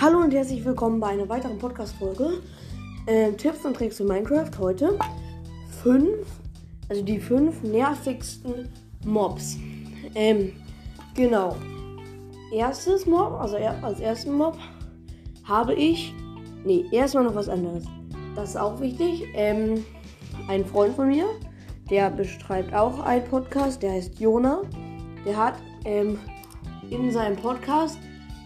Hallo und herzlich willkommen bei einer weiteren Podcast-Folge. Ähm, Tipps und Tricks für Minecraft. Heute fünf, also die fünf nervigsten Mobs. Ähm, genau. Erstes Mob, also er, als ersten Mob habe ich. Nee, erstmal noch was anderes. Das ist auch wichtig. Ähm, ein Freund von mir, der bestreibt auch einen Podcast, der heißt Jona. Der hat ähm, in seinem Podcast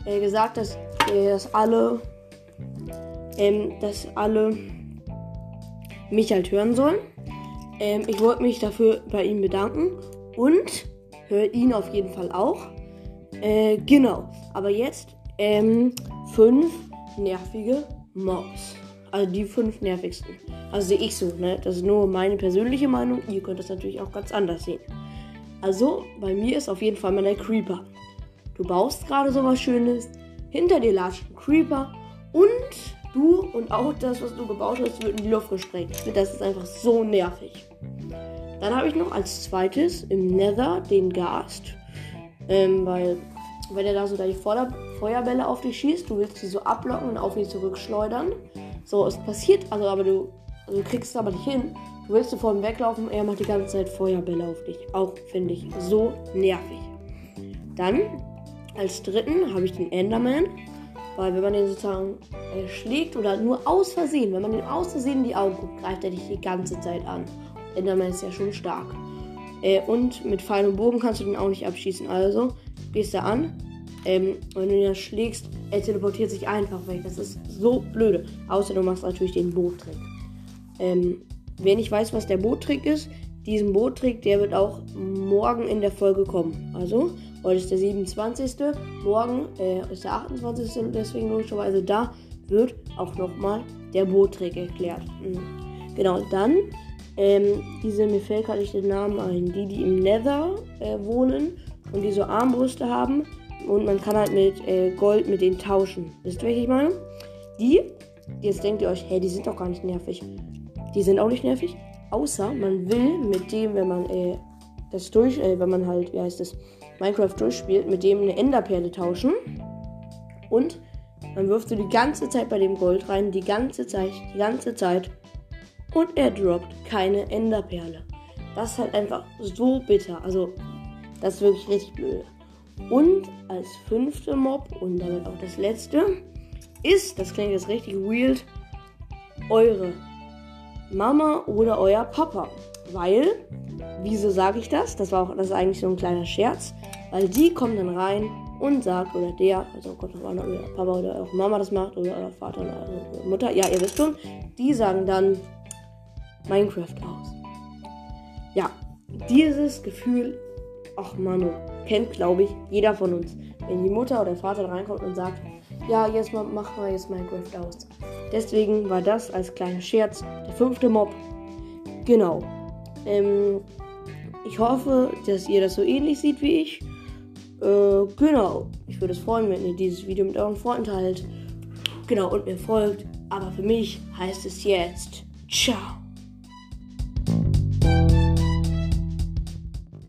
äh, gesagt, dass, äh, dass alle, ähm, dass alle mich halt hören sollen. Ähm, ich wollte mich dafür bei ihm bedanken und höre ihn auf jeden Fall auch. Äh, genau. Aber jetzt ähm, fünf nervige Mobs. Also die fünf nervigsten. Also sehe ich so, ne? Das ist nur meine persönliche Meinung. Ihr könnt das natürlich auch ganz anders sehen. Also, bei mir ist auf jeden Fall mal der Creeper. Du baust gerade sowas Schönes, hinter dir latscht ein Creeper und du und auch das, was du gebaut hast, wird in die Luft gesprengt. Das ist einfach so nervig. Dann habe ich noch als zweites im Nether den Gast. Ähm, weil, wenn er da so deine Feuer Feuerbälle auf dich schießt, du willst sie so ablocken und auf ihn zurückschleudern. So, es passiert, also aber du, also du kriegst es aber nicht hin. Du willst du vor ihm weglaufen, er macht die ganze Zeit Feuerbälle auf dich. Auch finde ich so nervig. Dann als dritten habe ich den Enderman. Weil wenn man den sozusagen äh, schlägt oder nur aus Versehen, wenn man den aus Versehen in die Augen guckt, greift er dich die ganze Zeit an. Enderman ist ja schon stark. Äh, und mit Pfeil und Bogen kannst du den auch nicht abschießen. Also gehst du an. Ähm, wenn du ihn schlägst, er teleportiert sich einfach weg. Das ist so blöde. Außer du machst natürlich den Boottrick. Ähm, wer nicht weiß, was der Boottrick ist, diesen Boottrick, der wird auch morgen in der Folge kommen. Also, heute ist der 27. Morgen äh, ist der 28. Deswegen logischerweise da wird auch nochmal der Boottrick erklärt. Mhm. Genau, dann ähm, diese, mir fällt gerade nicht den Namen ein, die, die im Nether äh, wohnen und die so Armbrüste haben und man kann halt mit äh, Gold mit denen tauschen. Wisst ihr, welche ich meine? Die, jetzt denkt ihr euch, hey, die sind doch gar nicht nervig. Die sind auch nicht nervig, außer man will mit dem, wenn man äh, das durch, äh, wenn man halt, wie heißt das, Minecraft durchspielt, mit dem eine Enderperle tauschen. Und man wirft so die ganze Zeit bei dem Gold rein, die ganze Zeit, die ganze Zeit. Und er droppt keine Enderperle. Das ist halt einfach so bitter. Also, das ist wirklich richtig blöd. Und als fünfte Mob und damit auch das letzte ist, das klingt jetzt richtig weird, eure Mama oder euer Papa. Weil, wieso sage ich das? Das war auch, das ist eigentlich so ein kleiner Scherz. Weil die kommen dann rein und sagt, oder der, also kommt noch an, oder Papa oder eure Mama das macht, oder euer Vater oder eure Mutter, ja, ihr wisst schon, die sagen dann Minecraft aus. Ja, dieses Gefühl, ach Manu, kennt glaube ich jeder von uns. Wenn die Mutter oder der Vater reinkommt und sagt, ja, jetzt mach mal jetzt Minecraft aus. Deswegen war das als kleiner Scherz der fünfte Mob. Genau. Ähm, ich hoffe, dass ihr das so ähnlich seht wie ich. Äh, genau. Ich würde es freuen, wenn ihr dieses Video mit euren Freunden teilt. Genau, und mir folgt. Aber für mich heißt es jetzt. Ciao.